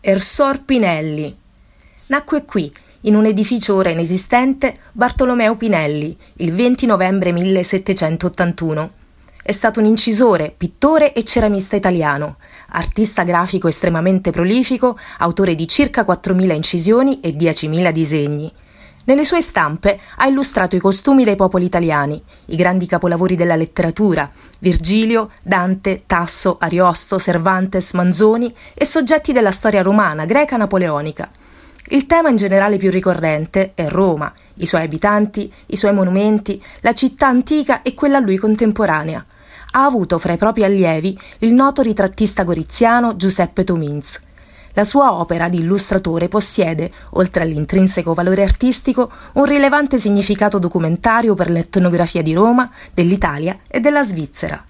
Ersor Pinelli. Nacque qui, in un edificio ora inesistente, Bartolomeo Pinelli, il 20 novembre 1781. È stato un incisore, pittore e ceramista italiano, artista grafico estremamente prolifico, autore di circa 4.000 incisioni e 10.000 disegni. Nelle sue stampe ha illustrato i costumi dei popoli italiani, i grandi capolavori della letteratura, Virgilio, Dante, Tasso, Ariosto, Cervantes, Manzoni e soggetti della storia romana, greca, napoleonica. Il tema in generale più ricorrente è Roma, i suoi abitanti, i suoi monumenti, la città antica e quella a lui contemporanea. Ha avuto fra i propri allievi il noto ritrattista goriziano Giuseppe Tomins. La sua opera di illustratore possiede, oltre all'intrinseco valore artistico, un rilevante significato documentario per l'etnografia di Roma, dell'Italia e della Svizzera.